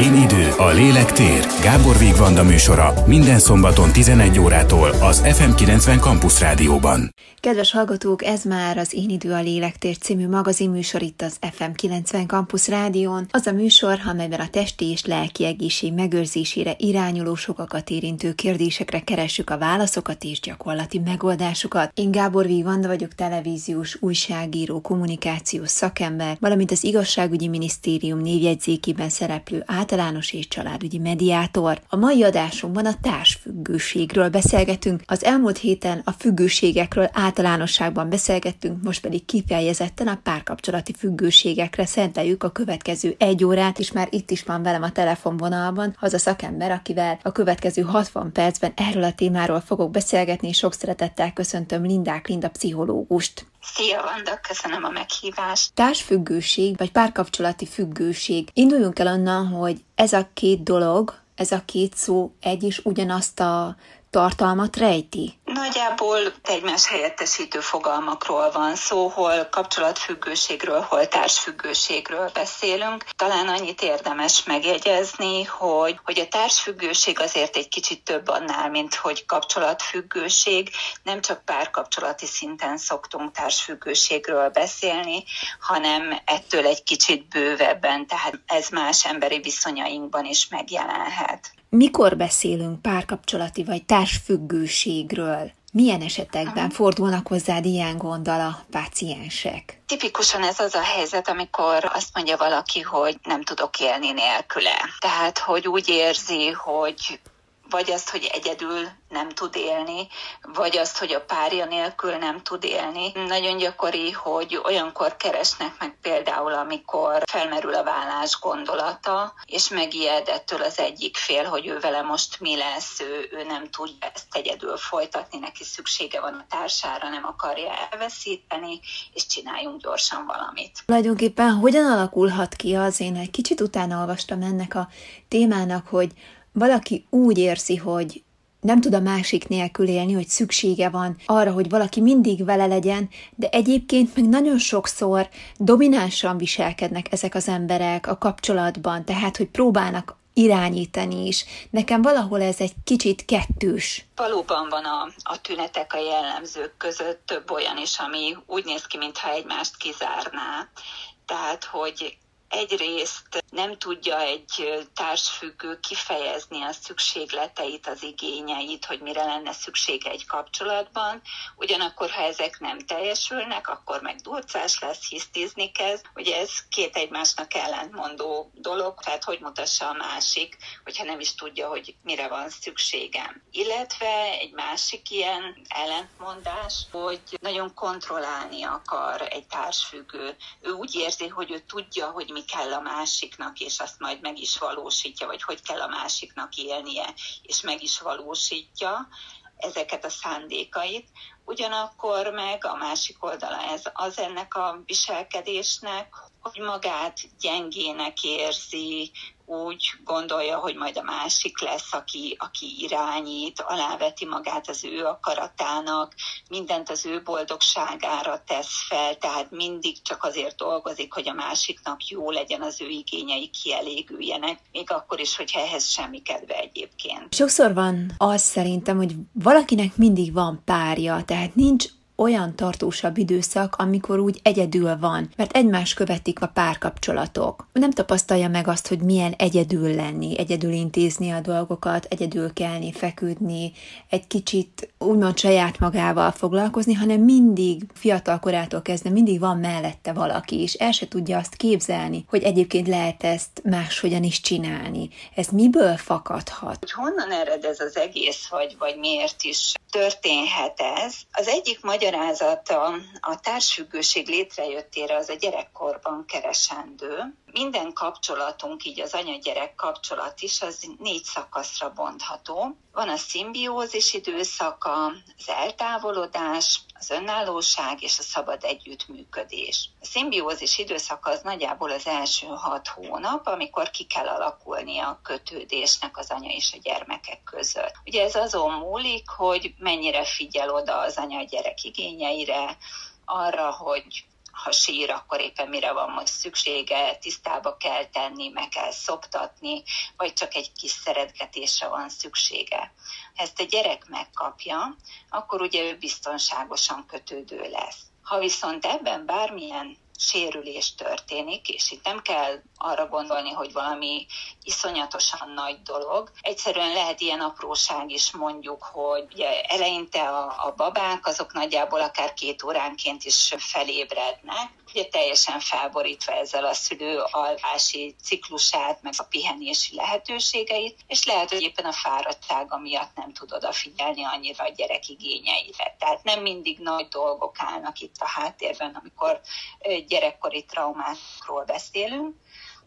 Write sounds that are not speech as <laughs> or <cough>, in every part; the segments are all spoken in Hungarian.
Én idő, a lélek tér. Gábor Vigvanda műsora minden szombaton 11 órától az FM90 Campus Rádióban. Kedves hallgatók, ez már az Én idő, a lélek tér című magazinműsor itt az FM90 Campus Rádión. Az a műsor, amelyben a testi és lelki egészség megőrzésére irányuló sokakat érintő kérdésekre keressük a válaszokat és gyakorlati megoldásokat. Én Gábor Vigvanda vagyok, televíziós, újságíró, kommunikációs szakember, valamint az Igazságügyi Minisztérium névjegyzékében szereplő általános és családügyi mediátor. A mai adásunkban a társfüggőségről beszélgetünk. Az elmúlt héten a függőségekről általánosságban beszélgettünk, most pedig kifejezetten a párkapcsolati függőségekre szenteljük a következő egy órát, és már itt is van velem a telefonvonalban az a szakember, akivel a következő 60 percben erről a témáról fogok beszélgetni, és sok szeretettel köszöntöm Lindák Linda pszichológust. Szia, Vanda, köszönöm a meghívást. Társfüggőség, vagy párkapcsolati függőség. Induljunk el onnan, hogy ez a két dolog, ez a két szó egy is ugyanazt a tartalmat rejti? Nagyjából egymás helyettesítő fogalmakról van szó, hol kapcsolatfüggőségről, hol társfüggőségről beszélünk. Talán annyit érdemes megjegyezni, hogy, hogy a társfüggőség azért egy kicsit több annál, mint hogy kapcsolatfüggőség. Nem csak párkapcsolati szinten szoktunk társfüggőségről beszélni, hanem ettől egy kicsit bővebben, tehát ez más emberi viszonyainkban is megjelenhet. Mikor beszélünk párkapcsolati vagy társfüggőségről? Milyen esetekben fordulnak hozzád ilyen gonddal a páciensek? Tipikusan ez az a helyzet, amikor azt mondja valaki, hogy nem tudok élni nélküle. Tehát, hogy úgy érzi, hogy vagy azt, hogy egyedül nem tud élni, vagy azt, hogy a párja nélkül nem tud élni. Nagyon gyakori, hogy olyankor keresnek meg például, amikor felmerül a vállás gondolata, és megijed ettől az egyik fél, hogy ő vele most mi lesz, ő, ő nem tudja ezt egyedül folytatni, neki szüksége van a társára, nem akarja elveszíteni, és csináljunk gyorsan valamit. Tulajdonképpen hogyan alakulhat ki az, én egy kicsit utána olvastam ennek a témának, hogy valaki úgy érzi, hogy nem tud a másik nélkül élni, hogy szüksége van arra, hogy valaki mindig vele legyen, de egyébként meg nagyon sokszor dominánsan viselkednek ezek az emberek a kapcsolatban, tehát hogy próbálnak irányítani is. Nekem valahol ez egy kicsit kettős. Valóban van a, a tünetek a jellemzők között több olyan is, ami úgy néz ki, mintha egymást kizárná. Tehát, hogy egyrészt nem tudja egy társfüggő kifejezni a szükségleteit, az igényeit, hogy mire lenne szüksége egy kapcsolatban, ugyanakkor, ha ezek nem teljesülnek, akkor meg durcás lesz, hisztizni kezd. Ugye ez két egymásnak ellentmondó dolog, tehát hogy mutassa a másik, hogyha nem is tudja, hogy mire van szükségem. Illetve egy másik ilyen ellentmondás, hogy nagyon kontrollálni akar egy társfüggő. Ő úgy érzi, hogy ő tudja, hogy mi mi kell a másiknak, és azt majd meg is valósítja, vagy hogy kell a másiknak élnie, és meg is valósítja ezeket a szándékait. Ugyanakkor meg a másik oldala ez az ennek a viselkedésnek, hogy magát gyengének érzi, úgy gondolja, hogy majd a másik lesz, aki, aki irányít, aláveti magát az ő akaratának, mindent az ő boldogságára tesz fel, tehát mindig csak azért dolgozik, hogy a másiknak jó legyen, az ő igényei kielégüljenek, még akkor is, hogyha ehhez semmi kedve egyébként. Sokszor van az szerintem, hogy valakinek mindig van párja, tehát nincs olyan tartósabb időszak, amikor úgy egyedül van, mert egymás követik a párkapcsolatok. Nem tapasztalja meg azt, hogy milyen egyedül lenni, egyedül intézni a dolgokat, egyedül kelni, feküdni, egy kicsit úgymond saját magával foglalkozni, hanem mindig fiatal korától kezdve mindig van mellette valaki, és el se tudja azt képzelni, hogy egyébként lehet ezt máshogyan is csinálni. Ez miből fakadhat? Hogy honnan ered ez az egész, vagy, vagy miért is történhet ez? Az egyik magyar magyarázata a társfüggőség létrejöttére az a gyerekkorban keresendő. Minden kapcsolatunk, így az anya-gyerek kapcsolat is, az négy szakaszra bontható. Van a szimbiózis időszaka, az eltávolodás, az önállóság és a szabad együttműködés. A szimbiózis időszaka az nagyjából az első hat hónap, amikor ki kell alakulni a kötődésnek az anya és a gyermekek között. Ugye ez azon múlik, hogy mennyire figyel oda az anya a gyerek igényeire, arra, hogy ha sír, akkor éppen mire van most szüksége, tisztába kell tenni, meg kell szoptatni, vagy csak egy kis szeretgetésre van szüksége. Ha ezt a gyerek megkapja, akkor ugye ő biztonságosan kötődő lesz. Ha viszont ebben bármilyen sérülés történik, és itt nem kell arra gondolni, hogy valami iszonyatosan nagy dolog. Egyszerűen lehet ilyen apróság is mondjuk, hogy ugye eleinte a, a babák azok nagyjából akár két óránként is felébrednek, ugye teljesen felborítva ezzel a szülő alvási ciklusát, meg a pihenési lehetőségeit, és lehet, hogy éppen a fáradtsága miatt nem tud odafigyelni annyira a gyerek igényeire. Tehát nem mindig nagy dolgok állnak itt a háttérben, amikor gyerekkori traumákról beszélünk,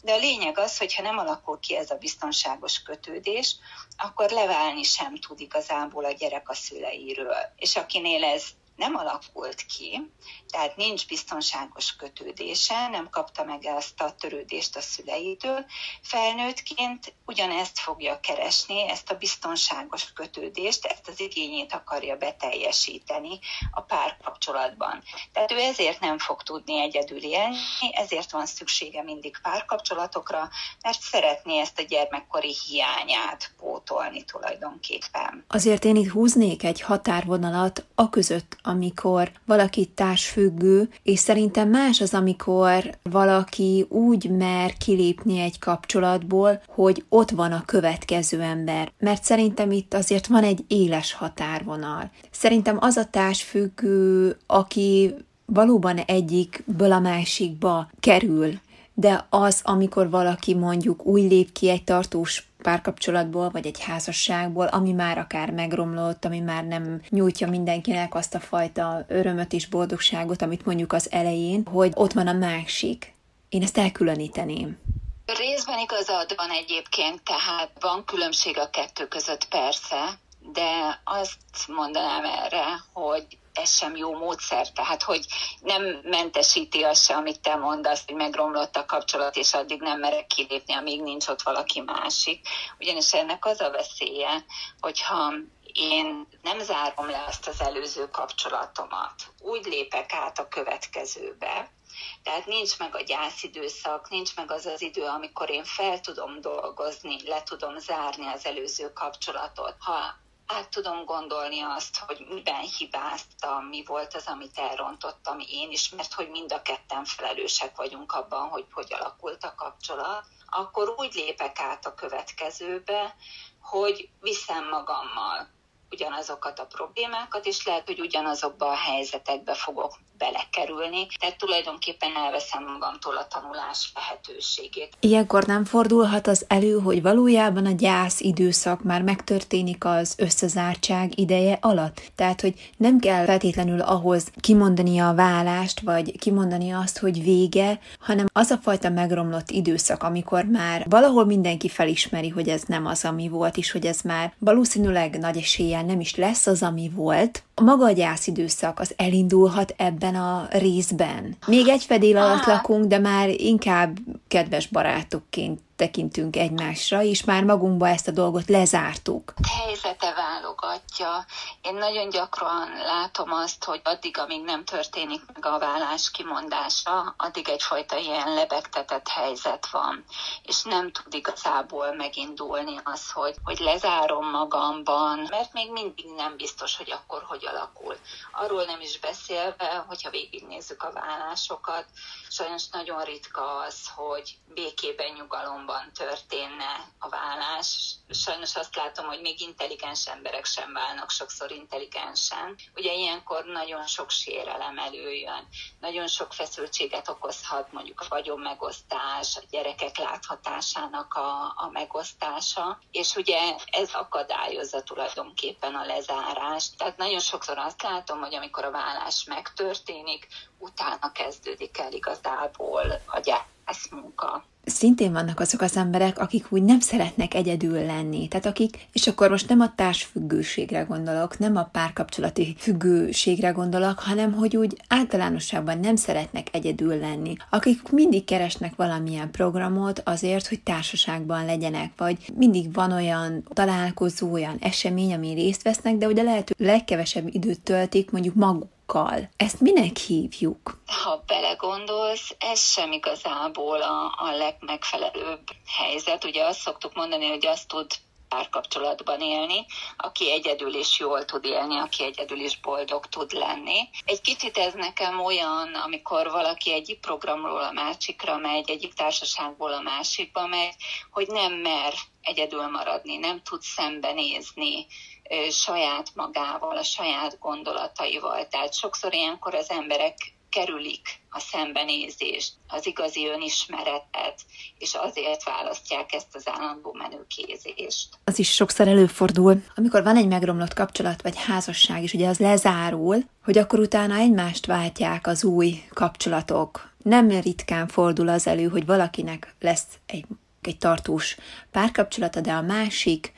de a lényeg az, hogy ha nem alakul ki ez a biztonságos kötődés, akkor leválni sem tud igazából a gyerek a szüleiről. És akinél ez nem alakult ki, tehát nincs biztonságos kötődése, nem kapta meg ezt a törődést a szüleitől. Felnőttként ugyanezt fogja keresni, ezt a biztonságos kötődést, ezt az igényét akarja beteljesíteni a párkapcsolatban. Tehát ő ezért nem fog tudni egyedül élni, ezért van szüksége mindig párkapcsolatokra, mert szeretné ezt a gyermekkori hiányát pótolni tulajdonképpen. Azért én itt húznék egy határvonalat a között, amikor valaki társfüggő, és szerintem más az, amikor valaki úgy mer kilépni egy kapcsolatból, hogy ott van a következő ember. Mert szerintem itt azért van egy éles határvonal. Szerintem az a társfüggő, aki valóban egyikből a másikba kerül, de az, amikor valaki mondjuk úgy lép ki egy tartós párkapcsolatból, vagy egy házasságból, ami már akár megromlott, ami már nem nyújtja mindenkinek azt a fajta örömöt és boldogságot, amit mondjuk az elején, hogy ott van a másik. Én ezt elkülöníteném. Részben igazad van egyébként, tehát van különbség a kettő között persze, de azt mondanám erre, hogy ez sem jó módszer, tehát hogy nem mentesíti azt se, amit te mondasz, hogy megromlott a kapcsolat, és addig nem merek kilépni, amíg nincs ott valaki másik. Ugyanis ennek az a veszélye, hogyha én nem zárom le azt az előző kapcsolatomat, úgy lépek át a következőbe, tehát nincs meg a gyászidőszak, nincs meg az az idő, amikor én fel tudom dolgozni, le tudom zárni az előző kapcsolatot. Ha át tudom gondolni azt, hogy miben hibáztam, mi volt az, amit elrontottam én is, mert hogy mind a ketten felelősek vagyunk abban, hogy hogy alakult a kapcsolat, akkor úgy lépek át a következőbe, hogy viszem magammal ugyanazokat a problémákat, és lehet, hogy ugyanazokba a helyzetekbe fogok belekerülni, tehát tulajdonképpen elveszem magamtól a tanulás lehetőségét. Ilyenkor nem fordulhat az elő, hogy valójában a gyász időszak már megtörténik az összezártság ideje alatt? Tehát, hogy nem kell feltétlenül ahhoz kimondani a vállást, vagy kimondani azt, hogy vége, hanem az a fajta megromlott időszak, amikor már valahol mindenki felismeri, hogy ez nem az, ami volt, és hogy ez már valószínűleg nagy eséllyel nem is lesz az, ami volt, a maga a gyászidőszak az elindulhat ebben a részben. Még egy fedél alatt lakunk, de már inkább kedves barátokként tekintünk egymásra, és már magunkba ezt a dolgot lezártuk. Helyzete válogatja. Én nagyon gyakran látom azt, hogy addig, amíg nem történik meg a vállás kimondása, addig egyfajta ilyen lebegtetett helyzet van, és nem tud igazából megindulni az, hogy, hogy lezárom magamban, mert még mindig nem biztos, hogy akkor hogy alakul. Arról nem is beszélve, hogyha végignézzük a vállásokat, sajnos nagyon ritka az, hogy békében, nyugalomban történne a vállás. Sajnos azt látom, hogy még intelligens emberek sem válnak sokszor intelligensen. Ugye ilyenkor nagyon sok sérelem előjön, nagyon sok feszültséget okozhat mondjuk a vagyon megosztás, a gyerekek láthatásának a, a megosztása, és ugye ez akadályozza tulajdonképpen a lezárást. Tehát nagyon sokszor azt látom, hogy amikor a vállás megtörténik, utána kezdődik el igazából a gyászmunka szintén vannak azok az emberek, akik úgy nem szeretnek egyedül lenni. Tehát akik, és akkor most nem a társfüggőségre gondolok, nem a párkapcsolati függőségre gondolok, hanem hogy úgy általánosságban nem szeretnek egyedül lenni. Akik mindig keresnek valamilyen programot azért, hogy társaságban legyenek, vagy mindig van olyan találkozó, olyan esemény, ami részt vesznek, de ugye lehet, hogy legkevesebb időt töltik mondjuk maguk magukkal. Ezt minek hívjuk? Ha belegondolsz, ez sem igazából a, a legmegfelelőbb helyzet. Ugye azt szoktuk mondani, hogy azt tud párkapcsolatban élni, aki egyedül is jól tud élni, aki egyedül is boldog tud lenni. Egy kicsit ez nekem olyan, amikor valaki egyik programról a másikra megy, egyik társaságból a másikba megy, hogy nem mer egyedül maradni, nem tud szembenézni saját magával, a saját gondolataival. Tehát sokszor ilyenkor az emberek kerülik a szembenézést, az igazi önismeretet, és azért választják ezt az állandó menőkézést. Az is sokszor előfordul, amikor van egy megromlott kapcsolat vagy házasság, és ugye az lezárul, hogy akkor utána egymást váltják az új kapcsolatok. Nem ritkán fordul az elő, hogy valakinek lesz egy, egy tartós párkapcsolata, de a másik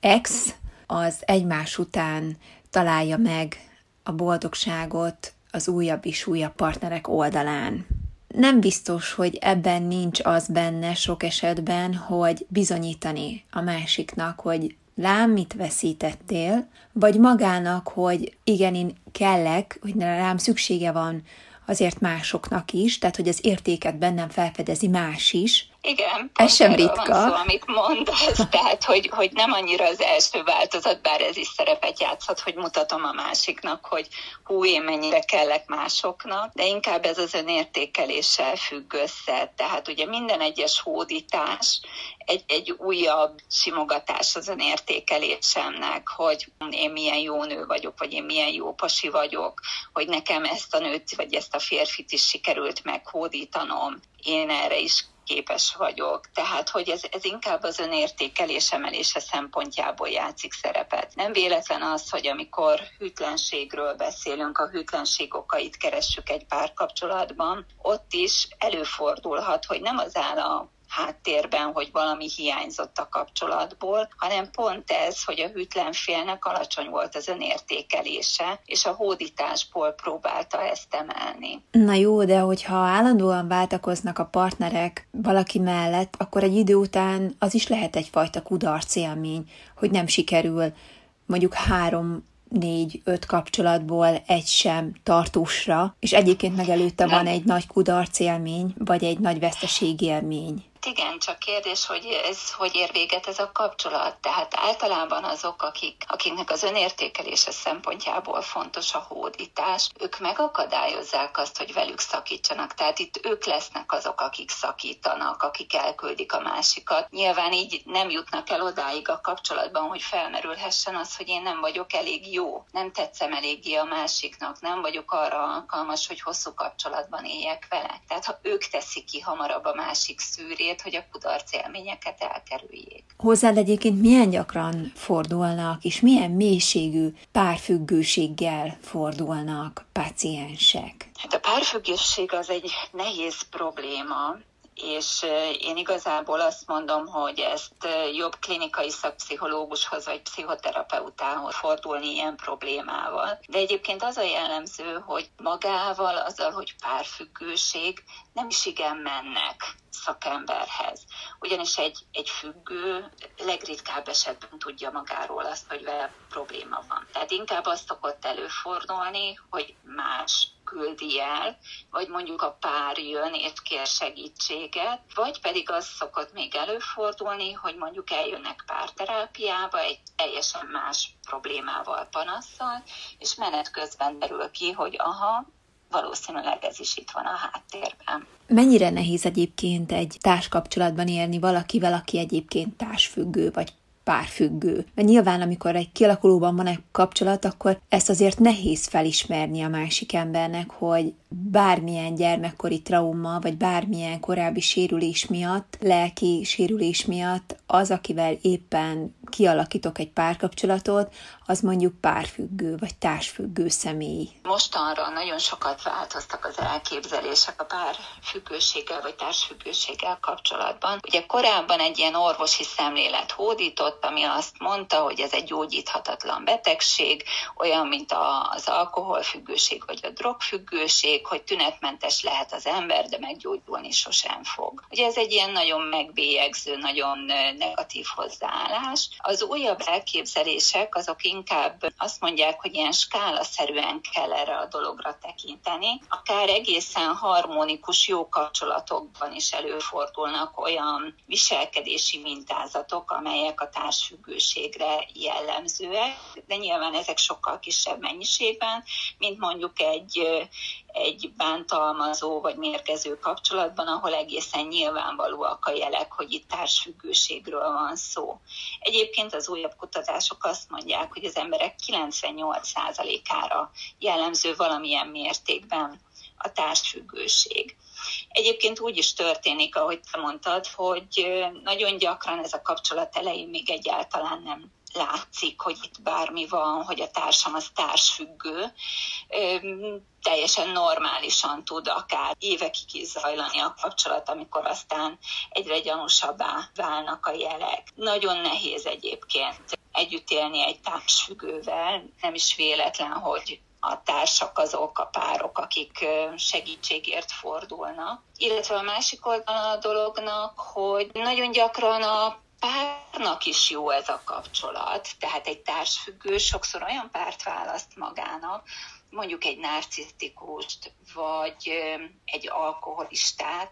ex az egymás után találja meg a boldogságot az újabb és újabb partnerek oldalán. Nem biztos, hogy ebben nincs az benne sok esetben, hogy bizonyítani a másiknak, hogy lám mit veszítettél, vagy magának, hogy igen, én kellek, hogy rám szüksége van azért másoknak is, tehát hogy az értéket bennem felfedezi más is, igen, ez sem ritka. Van szó, amit mondasz, <laughs> tehát hogy, hogy nem annyira az első változat, bár ez is szerepet játszhat, hogy mutatom a másiknak, hogy hú, én mennyire kellek másoknak, de inkább ez az önértékeléssel függ össze. Tehát ugye minden egyes hódítás egy, egy újabb simogatás az önértékelésemnek, hogy én milyen jó nő vagyok, vagy én milyen jó pasi vagyok, hogy nekem ezt a nőt, vagy ezt a férfit is sikerült meghódítanom. Én erre is képes vagyok. Tehát, hogy ez, ez inkább az önértékelés emelése szempontjából játszik szerepet. Nem véletlen az, hogy amikor hűtlenségről beszélünk, a hűtlenség okait keressük egy párkapcsolatban, ott is előfordulhat, hogy nem az áll a háttérben, hogy valami hiányzott a kapcsolatból, hanem pont ez, hogy a hűtlen félnek alacsony volt az önértékelése, és a hódításból próbálta ezt emelni. Na jó, de hogyha állandóan váltakoznak a partnerek valaki mellett, akkor egy idő után az is lehet egyfajta kudarc élmény, hogy nem sikerül mondjuk három négy-öt kapcsolatból egy sem tartósra, és egyébként meg előtte van egy nagy kudarc élmény, vagy egy nagy veszteség élmény. Igen, csak kérdés, hogy ez hogy ér véget ez a kapcsolat. Tehát általában azok, akik, akiknek az önértékelése szempontjából fontos a hódítás, ők megakadályozzák azt, hogy velük szakítsanak. Tehát itt ők lesznek azok, akik szakítanak, akik elküldik a másikat. Nyilván így nem jutnak el odáig a kapcsolatban, hogy felmerülhessen az, hogy én nem vagyok elég jó, nem tetszem eléggé a másiknak, nem vagyok arra alkalmas, hogy hosszú kapcsolatban éljek vele. Tehát ha ők teszik ki hamarabb a másik szűrét, azért, hogy a kudarc élményeket elkerüljék. Hozzá egyébként milyen gyakran fordulnak, és milyen mélységű párfüggőséggel fordulnak paciensek? Hát a párfüggőség az egy nehéz probléma, és én igazából azt mondom, hogy ezt jobb klinikai szakpszichológushoz vagy pszichoterapeutához fordulni ilyen problémával. De egyébként az a jellemző, hogy magával, azzal, hogy párfüggőség, nem is igen mennek szakemberhez. Ugyanis egy, egy függő legritkább esetben tudja magáról azt, hogy vele probléma van. Tehát inkább azt szokott előfordulni, hogy más küldi el, vagy mondjuk a pár jön és kér segítséget, vagy pedig az szokott még előfordulni, hogy mondjuk eljönnek párterápiába egy teljesen más problémával, panasszal, és menet közben derül ki, hogy aha, valószínűleg ez is itt van a háttérben. Mennyire nehéz egyébként egy társkapcsolatban élni valakivel, aki egyébként társfüggő, vagy párfüggő. Mert nyilván, amikor egy kialakulóban van egy kapcsolat, akkor ezt azért nehéz felismerni a másik embernek, hogy bármilyen gyermekkori trauma, vagy bármilyen korábbi sérülés miatt, lelki sérülés miatt az, akivel éppen kialakítok egy párkapcsolatot, az mondjuk párfüggő vagy társfüggő személy. Mostanra nagyon sokat változtak az elképzelések a párfüggőséggel vagy társfüggőséggel kapcsolatban. Ugye korábban egy ilyen orvosi szemlélet hódított, ami azt mondta, hogy ez egy gyógyíthatatlan betegség, olyan, mint az alkoholfüggőség vagy a drogfüggőség, hogy tünetmentes lehet az ember, de meggyógyulni sosem fog. Ugye ez egy ilyen nagyon megbélyegző, nagyon negatív hozzáállás, Az újabb elképzelések azok inkább azt mondják, hogy ilyen skálaszerűen kell erre a dologra tekinteni. Akár egészen harmonikus jó kapcsolatokban is előfordulnak olyan viselkedési mintázatok, amelyek a társfüggőségre jellemzőek, de nyilván ezek sokkal kisebb mennyiségben, mint mondjuk egy egy bántalmazó vagy mérgező kapcsolatban, ahol egészen nyilvánvalóak a jelek, hogy itt társfüggőségről van szó. Egyébként az újabb kutatások azt mondják, hogy az emberek 98%-ára jellemző valamilyen mértékben a társfüggőség. Egyébként úgy is történik, ahogy te mondtad, hogy nagyon gyakran ez a kapcsolat elején még egyáltalán nem látszik, hogy itt bármi van, hogy a társam az társfüggő, teljesen normálisan tud akár évekig is zajlani a kapcsolat, amikor aztán egyre gyanúsabbá válnak a jelek. Nagyon nehéz egyébként együtt élni egy társfüggővel, nem is véletlen, hogy a társak azok a párok, akik segítségért fordulnak. Illetve a másik oldal a dolognak, hogy nagyon gyakran a párnak is jó ez a kapcsolat, tehát egy társfüggő sokszor olyan párt választ magának, mondjuk egy narcisztikust, vagy egy alkoholistát,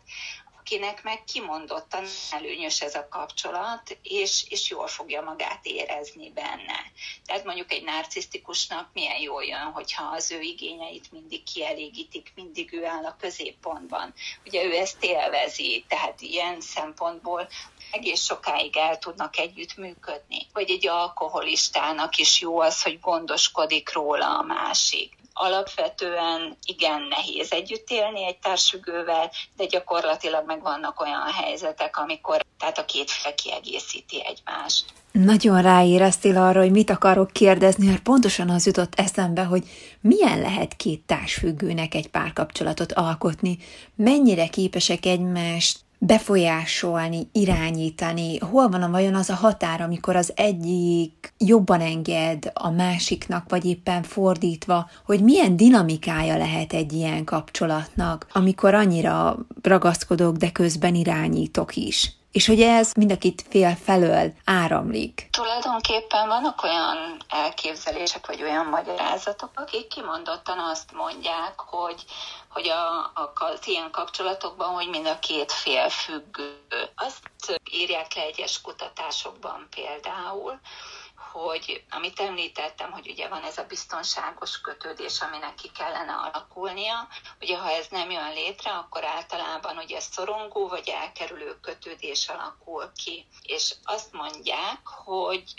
akinek meg kimondottan előnyös ez a kapcsolat, és, és jól fogja magát érezni benne. Tehát mondjuk egy narcisztikusnak milyen jól jön, hogyha az ő igényeit mindig kielégítik, mindig ő áll a középpontban. Ugye ő ezt élvezi, tehát ilyen szempontból egész sokáig el tudnak együtt működni. Vagy egy alkoholistának is jó az, hogy gondoskodik róla a másik alapvetően igen nehéz együtt élni egy társfüggővel, de gyakorlatilag meg vannak olyan helyzetek, amikor tehát a két fél kiegészíti egymást. Nagyon ráéreztél arra, hogy mit akarok kérdezni, mert pontosan az jutott eszembe, hogy milyen lehet két társfüggőnek egy párkapcsolatot alkotni, mennyire képesek egymást befolyásolni, irányítani? Hol van a vajon az a határ, amikor az egyik jobban enged a másiknak, vagy éppen fordítva, hogy milyen dinamikája lehet egy ilyen kapcsolatnak, amikor annyira ragaszkodok, de közben irányítok is? És hogy ez mind a két fél felől áramlik. Tulajdonképpen vannak olyan elképzelések, vagy olyan magyarázatok, akik kimondottan azt mondják, hogy hogy a, a, az ilyen kapcsolatokban, hogy mind a két fél függő. Azt írják le egyes kutatásokban például, hogy amit említettem, hogy ugye van ez a biztonságos kötődés, aminek ki kellene alakulnia, ugye ha ez nem jön létre, akkor általában ugye szorongó vagy elkerülő kötődés alakul ki. És azt mondják, hogy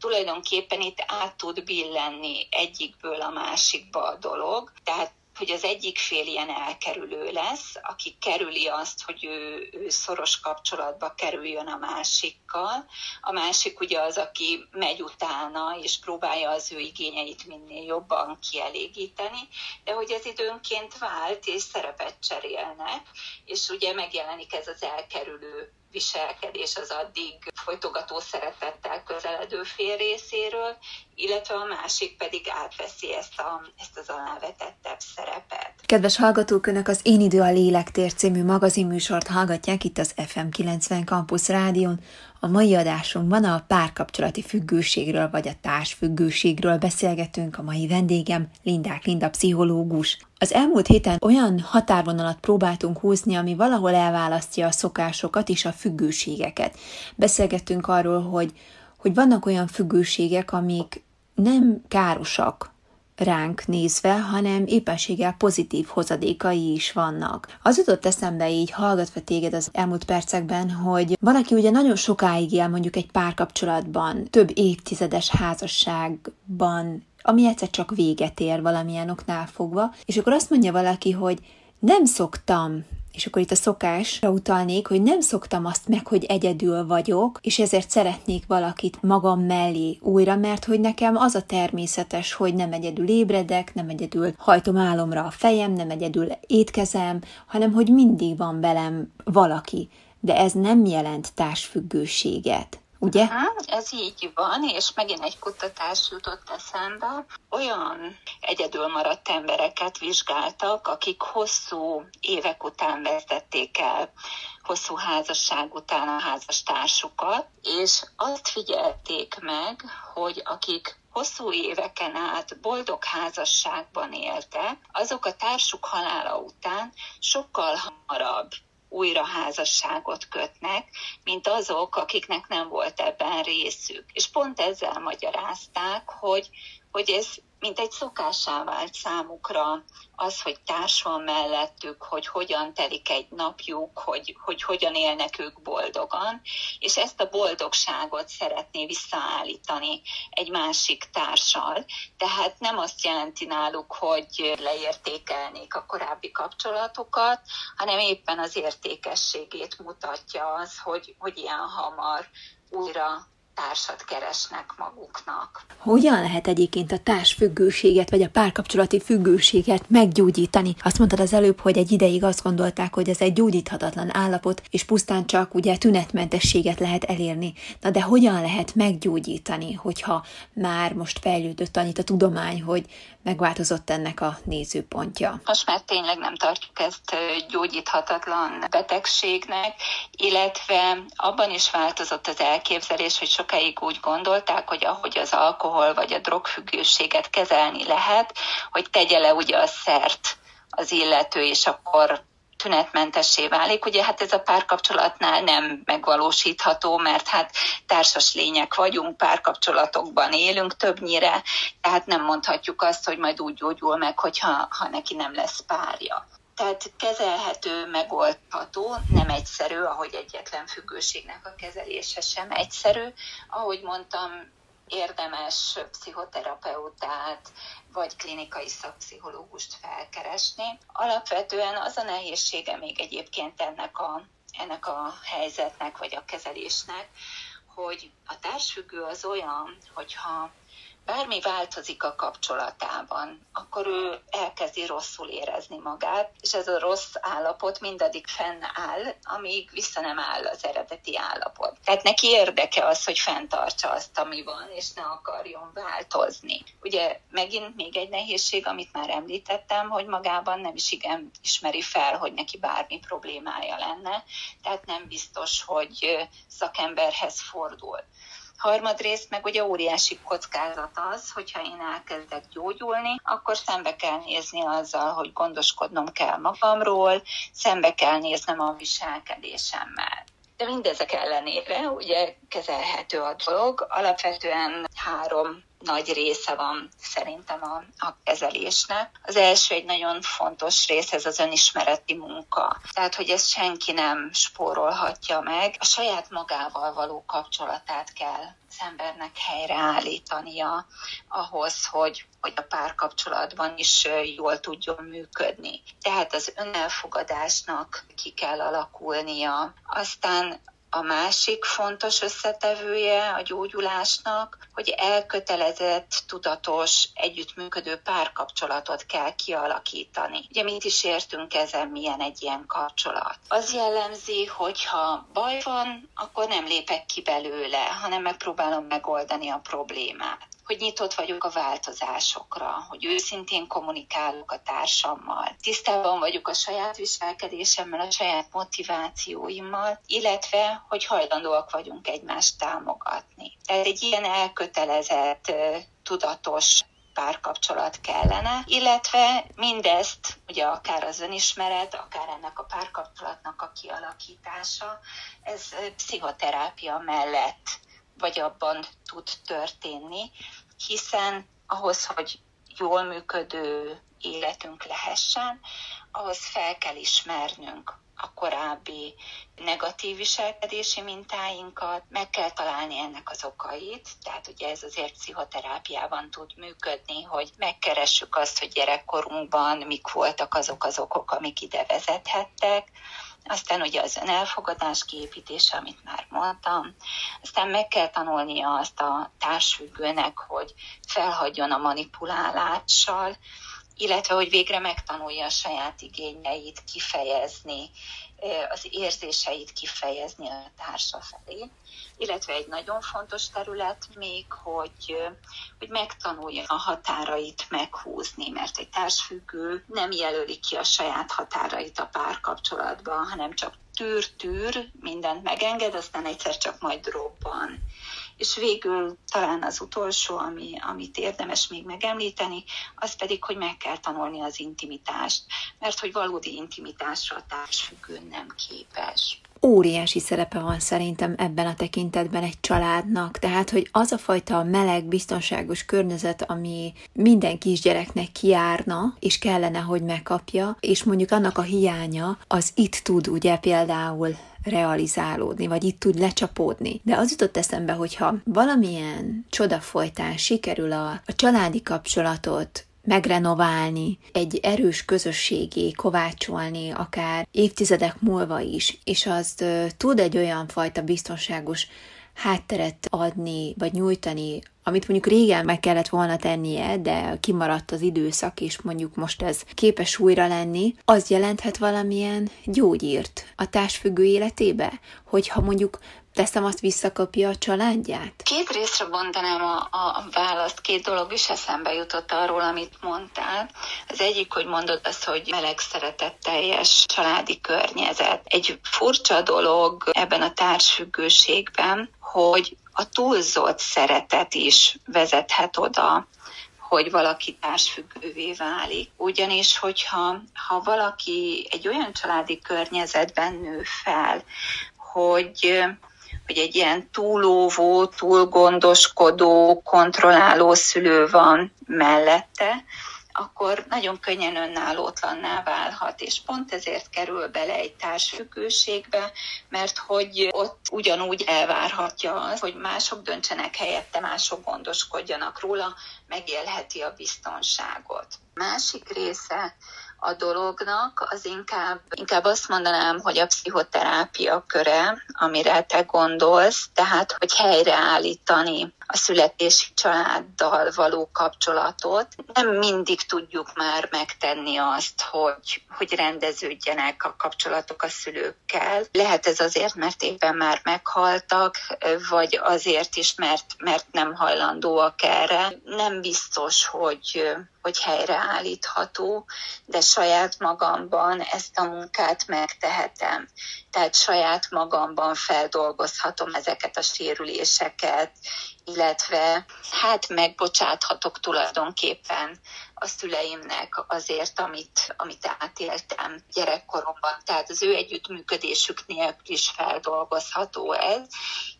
tulajdonképpen itt át tud billenni egyikből a másikba a dolog, tehát hogy az egyik fél ilyen elkerülő lesz, aki kerüli azt, hogy ő, ő szoros kapcsolatba kerüljön a másikkal. A másik ugye az, aki megy utána, és próbálja az ő igényeit minél jobban kielégíteni, de hogy ez időnként vált, és szerepet cserélnek, és ugye megjelenik ez az elkerülő viselkedés az addig folytogató szeretettel közeledő fél részéről, illetve a másik pedig átveszi ezt, a, ezt az alávetettebb szerepet. Kedves hallgatók, Önök az Én idő a lélektér című magazinműsort hallgatják itt az FM 90 Campus Rádión. A mai adásunkban a párkapcsolati függőségről vagy a társfüggőségről beszélgetünk. A mai vendégem Lindák Linda pszichológus. Az elmúlt héten olyan határvonalat próbáltunk húzni, ami valahol elválasztja a szokásokat és a függőségeket. Beszélgettünk arról, hogy, hogy vannak olyan függőségek, amik nem károsak ránk nézve, hanem éppenséggel pozitív hozadékai is vannak. Az jutott eszembe így hallgatva téged az elmúlt percekben, hogy valaki ugye nagyon sokáig él mondjuk egy párkapcsolatban, több évtizedes házasságban, ami egyszer csak véget ér valamilyen oknál fogva, és akkor azt mondja valaki, hogy nem szoktam és akkor itt a szokásra utalnék, hogy nem szoktam azt meg, hogy egyedül vagyok, és ezért szeretnék valakit magam mellé újra, mert hogy nekem az a természetes, hogy nem egyedül ébredek, nem egyedül hajtom álomra a fejem, nem egyedül étkezem, hanem hogy mindig van velem valaki. De ez nem jelent társfüggőséget ugye? Ha, ez így van, és megint egy kutatás jutott eszembe. Olyan egyedül maradt embereket vizsgáltak, akik hosszú évek után vezették el hosszú házasság után a házastársukat, és azt figyelték meg, hogy akik hosszú éveken át boldog házasságban éltek, azok a társuk halála után sokkal hamarabb újra házasságot kötnek, mint azok, akiknek nem volt ebben részük. És pont ezzel magyarázták, hogy, hogy ez mint egy szokássá vált számukra az, hogy társ van mellettük, hogy hogyan telik egy napjuk, hogy, hogy hogyan élnek ők boldogan, és ezt a boldogságot szeretné visszaállítani egy másik társal. Tehát nem azt jelenti náluk, hogy leértékelnék a korábbi kapcsolatokat, hanem éppen az értékességét mutatja az, hogy, hogy ilyen hamar újra társat keresnek maguknak. Hogyan lehet egyébként a társfüggőséget, vagy a párkapcsolati függőséget meggyógyítani? Azt mondtad az előbb, hogy egy ideig azt gondolták, hogy ez egy gyógyíthatatlan állapot, és pusztán csak ugye tünetmentességet lehet elérni. Na de hogyan lehet meggyógyítani, hogyha már most fejlődött annyit a tudomány, hogy megváltozott ennek a nézőpontja? Most már tényleg nem tartjuk ezt gyógyíthatatlan betegségnek, illetve abban is változott az elképzelés, hogy sok sokáig úgy gondolták, hogy ahogy az alkohol vagy a drogfüggőséget kezelni lehet, hogy tegye le ugye a szert az illető, és akkor tünetmentessé válik. Ugye hát ez a párkapcsolatnál nem megvalósítható, mert hát társas lények vagyunk, párkapcsolatokban élünk többnyire, tehát nem mondhatjuk azt, hogy majd úgy gyógyul meg, hogyha ha neki nem lesz párja tehát kezelhető, megoldható, nem egyszerű, ahogy egyetlen függőségnek a kezelése sem egyszerű. Ahogy mondtam, érdemes pszichoterapeutát vagy klinikai szakpszichológust felkeresni. Alapvetően az a nehézsége még egyébként ennek a, ennek a helyzetnek vagy a kezelésnek, hogy a társfüggő az olyan, hogyha bármi változik a kapcsolatában, akkor ő elkezdi rosszul érezni magát, és ez a rossz állapot mindaddig fennáll, amíg vissza nem áll az eredeti állapot. Tehát neki érdeke az, hogy fenntartsa azt, ami van, és ne akarjon változni. Ugye megint még egy nehézség, amit már említettem, hogy magában nem is igen ismeri fel, hogy neki bármi problémája lenne, tehát nem biztos, hogy szakemberhez fordul. Harmadrészt meg ugye óriási kockázat az, hogyha én elkezdek gyógyulni, akkor szembe kell nézni azzal, hogy gondoskodnom kell magamról, szembe kell néznem a viselkedésemmel. De mindezek ellenére ugye kezelhető a dolog. Alapvetően három nagy része van szerintem a, a kezelésnek. Az első egy nagyon fontos rész, ez az önismereti munka. Tehát, hogy ezt senki nem spórolhatja meg. A saját magával való kapcsolatát kell az embernek helyreállítania ahhoz, hogy, hogy a párkapcsolatban is jól tudjon működni. Tehát az önelfogadásnak ki kell alakulnia. Aztán a másik fontos összetevője a gyógyulásnak, hogy elkötelezett, tudatos, együttműködő párkapcsolatot kell kialakítani. Ugye mit is értünk ezen, milyen egy ilyen kapcsolat? Az jellemzi, hogy ha baj van, akkor nem lépek ki belőle, hanem megpróbálom megoldani a problémát hogy nyitott vagyok a változásokra, hogy őszintén kommunikálok a társammal, tisztában vagyok a saját viselkedésemmel, a saját motivációimmal, illetve, hogy hajlandóak vagyunk egymást támogatni. Tehát egy ilyen elkötelezett, tudatos párkapcsolat kellene, illetve mindezt, ugye akár az önismeret, akár ennek a párkapcsolatnak a kialakítása, ez pszichoterápia mellett vagy abban tud történni, hiszen ahhoz, hogy jól működő életünk lehessen, ahhoz fel kell ismernünk a korábbi negatív viselkedési mintáinkat, meg kell találni ennek az okait, tehát ugye ez azért pszichoterápiában tud működni, hogy megkeressük azt, hogy gyerekkorunkban mik voltak azok az okok, amik ide vezethettek, aztán ugye az önelfogadás kiépítése, amit már mondtam, aztán meg kell tanulnia azt a társfüggőnek, hogy felhagyjon a manipulálással, illetve hogy végre megtanulja a saját igényeit kifejezni, az érzéseit kifejezni a társa felé, illetve egy nagyon fontos terület még, hogy, hogy megtanulja a határait meghúzni, mert egy társfüggő nem jelöli ki a saját határait a párkapcsolatban, hanem csak tűr-tűr, mindent megenged, aztán egyszer csak majd robban. És végül talán az utolsó, ami, amit érdemes még megemlíteni, az pedig, hogy meg kell tanulni az intimitást, mert hogy valódi intimitásra a társfüggő nem képes óriási szerepe van szerintem ebben a tekintetben egy családnak. Tehát, hogy az a fajta meleg, biztonságos környezet, ami minden kisgyereknek kiárna, és kellene, hogy megkapja, és mondjuk annak a hiánya, az itt tud ugye például realizálódni, vagy itt tud lecsapódni. De az jutott eszembe, hogyha valamilyen csoda folytán sikerül a, a családi kapcsolatot megrenoválni, egy erős közösségé kovácsolni, akár évtizedek múlva is, és az tud egy olyan fajta biztonságos hátteret adni, vagy nyújtani, amit mondjuk régen meg kellett volna tennie, de kimaradt az időszak, és mondjuk most ez képes újra lenni, az jelenthet valamilyen gyógyírt a társfüggő életébe, hogyha mondjuk teszem azt visszakapja a családját? Két részre bontanám a, a választ, két dolog is eszembe jutott arról, amit mondtál. Az egyik, hogy mondod azt, hogy meleg szeretetteljes családi környezet. Egy furcsa dolog ebben a társfüggőségben, hogy a túlzott szeretet is vezethet oda, hogy valaki társfüggővé válik. Ugyanis, hogyha ha valaki egy olyan családi környezetben nő fel, hogy hogy egy ilyen túlóvó, túlgondoskodó, kontrolláló szülő van mellette, akkor nagyon könnyen önállótlanná válhat, és pont ezért kerül bele egy társfüggőségbe, mert hogy ott ugyanúgy elvárhatja az, hogy mások döntsenek helyette, mások gondoskodjanak róla, megélheti a biztonságot. Másik része a dolognak, az inkább, inkább azt mondanám, hogy a pszichoterápia köre, amire te gondolsz, tehát, hogy helyreállítani a születési családdal való kapcsolatot. Nem mindig tudjuk már megtenni azt, hogy, hogy rendeződjenek a kapcsolatok a szülőkkel. Lehet ez azért, mert éppen már meghaltak, vagy azért is, mert, mert nem hajlandóak erre. Nem biztos, hogy, hogy helyreállítható, de saját magamban ezt a munkát megtehetem. Tehát saját magamban feldolgozhatom ezeket a sérüléseket, illetve hát megbocsáthatok tulajdonképpen a szüleimnek azért, amit, amit átéltem gyerekkoromban. Tehát az ő együttműködésük nélkül is feldolgozható ez,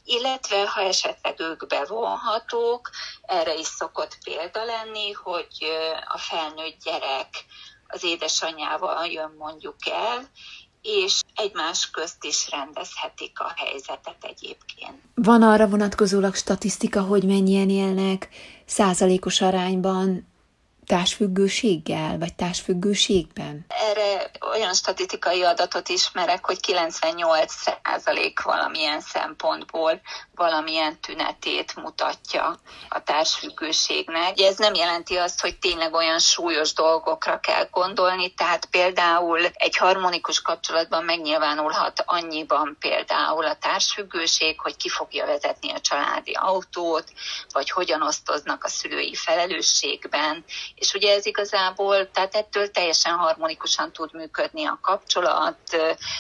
illetve ha esetleg ők bevonhatók, erre is szokott példa lenni, hogy a felnőtt gyerek az édesanyjával jön mondjuk el, és egymás közt is rendezhetik a helyzetet egyébként. Van arra vonatkozólag statisztika, hogy mennyien élnek százalékos arányban társfüggőséggel, vagy társfüggőségben? Erre olyan statisztikai adatot ismerek, hogy 98% valamilyen szempontból valamilyen tünetét mutatja a társfüggőségnek. Ugye ez nem jelenti azt, hogy tényleg olyan súlyos dolgokra kell gondolni, tehát például egy harmonikus kapcsolatban megnyilvánulhat annyiban például a társfüggőség, hogy ki fogja vezetni a családi autót, vagy hogyan osztoznak a szülői felelősségben, és ugye ez igazából, tehát ettől teljesen harmonikusan tud működni a kapcsolat,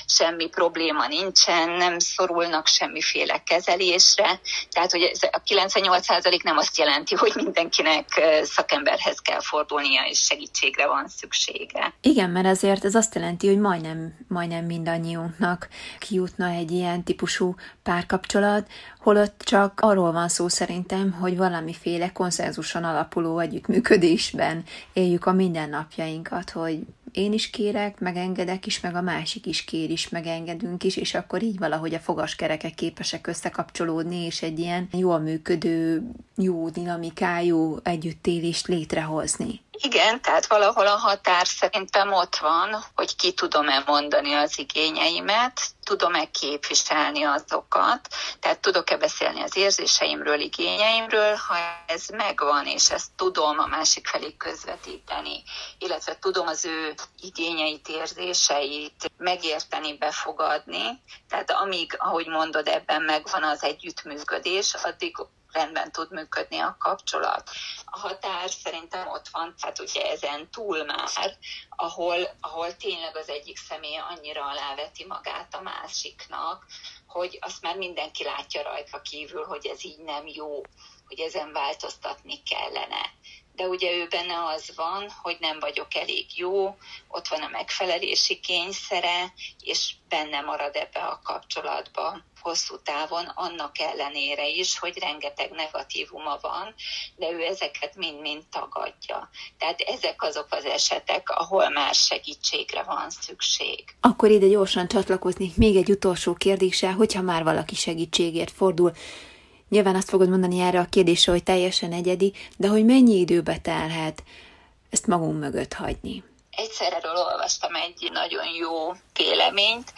semmi probléma nincsen, nem szorulnak semmiféle kezelésre, tehát hogy ez a 98% nem azt jelenti, hogy mindenkinek szakemberhez kell fordulnia, és segítségre van szüksége. Igen, mert azért ez azt jelenti, hogy majdnem, majdnem mindannyiunknak kijutna egy ilyen típusú párkapcsolat, holott csak arról van szó szerintem, hogy valamiféle konszenzuson alapuló együttműködésben éljük a mindennapjainkat, hogy én is kérek, megengedek is, meg a másik is kér is, megengedünk is, és akkor így valahogy a fogaskerekek képesek összekapcsolódni, és egy ilyen jól működő, jó dinamikájú együttélést létrehozni. Igen, tehát valahol a határ szerintem ott van, hogy ki tudom-e mondani az igényeimet, tudom-e képviselni azokat, tehát tudok-e beszélni az érzéseimről, igényeimről, ha ez megvan, és ezt tudom a másik felé közvetíteni, illetve tudom az ő igényeit, érzéseit megérteni, befogadni, tehát amíg, ahogy mondod, ebben megvan az együttműködés, addig rendben tud működni a kapcsolat. A határ szerintem ott van, tehát ugye ezen túl már, ahol, ahol tényleg az egyik személy annyira aláveti magát a másiknak, hogy azt már mindenki látja rajta kívül, hogy ez így nem jó, hogy ezen változtatni kellene de ugye ő benne az van, hogy nem vagyok elég jó, ott van a megfelelési kényszere, és benne marad ebbe a kapcsolatba hosszú távon, annak ellenére is, hogy rengeteg negatívuma van, de ő ezeket mind-mind tagadja. Tehát ezek azok az esetek, ahol már segítségre van szükség. Akkor ide gyorsan csatlakoznék még egy utolsó kérdéssel, hogyha már valaki segítségért fordul, Nyilván azt fogod mondani erre a kérdésre, hogy teljesen egyedi, de hogy mennyi időbe telhet ezt magunk mögött hagyni? Egyszer erről olvastam egy nagyon jó véleményt,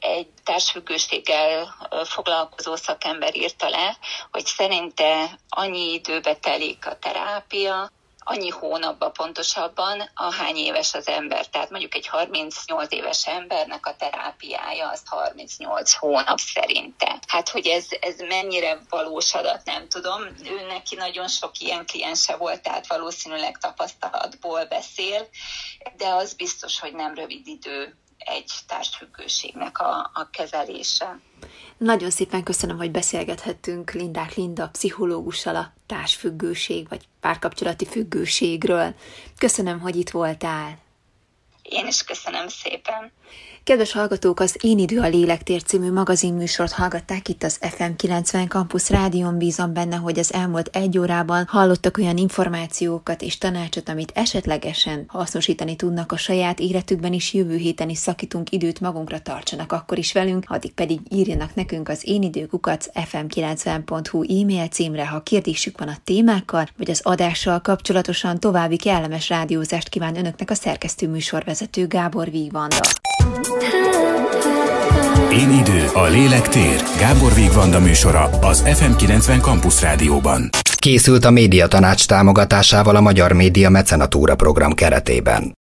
egy társfüggőséggel foglalkozó szakember írta le, hogy szerinte annyi időbe telik a terápia, annyi hónapban pontosabban, ahány éves az ember. Tehát mondjuk egy 38 éves embernek a terápiája az 38 hónap szerinte. Hát, hogy ez, ez mennyire valós adat, nem tudom. Ő neki nagyon sok ilyen kliense volt, tehát valószínűleg tapasztalatból beszél, de az biztos, hogy nem rövid idő egy társfüggőségnek a, a kezelése. Nagyon szépen köszönöm, hogy beszélgethettünk Lindák Linda pszichológussal a társfüggőség vagy párkapcsolati függőségről. Köszönöm, hogy itt voltál. Én is köszönöm szépen. Kedves hallgatók, az Én idő a lélektér című magazinműsort hallgatták itt az FM 90 Campus Rádion. Bízom benne, hogy az elmúlt egy órában hallottak olyan információkat és tanácsot, amit esetlegesen hasznosítani tudnak a saját életükben is. Jövő héten is szakítunk időt magunkra, tartsanak akkor is velünk, addig pedig írjanak nekünk az én időkukat fm90.hu e-mail címre, ha kérdésük van a témákkal, vagy az adással kapcsolatosan további kellemes rádiózást kíván önöknek a szerkesztő műsorvezető Gábor Vígvanda. Én idő, a lélektér. Gábor Vigvanda műsora az FM90 Campus Rádióban. Készült a médiatanács támogatásával a Magyar Média Mecenatúra program keretében.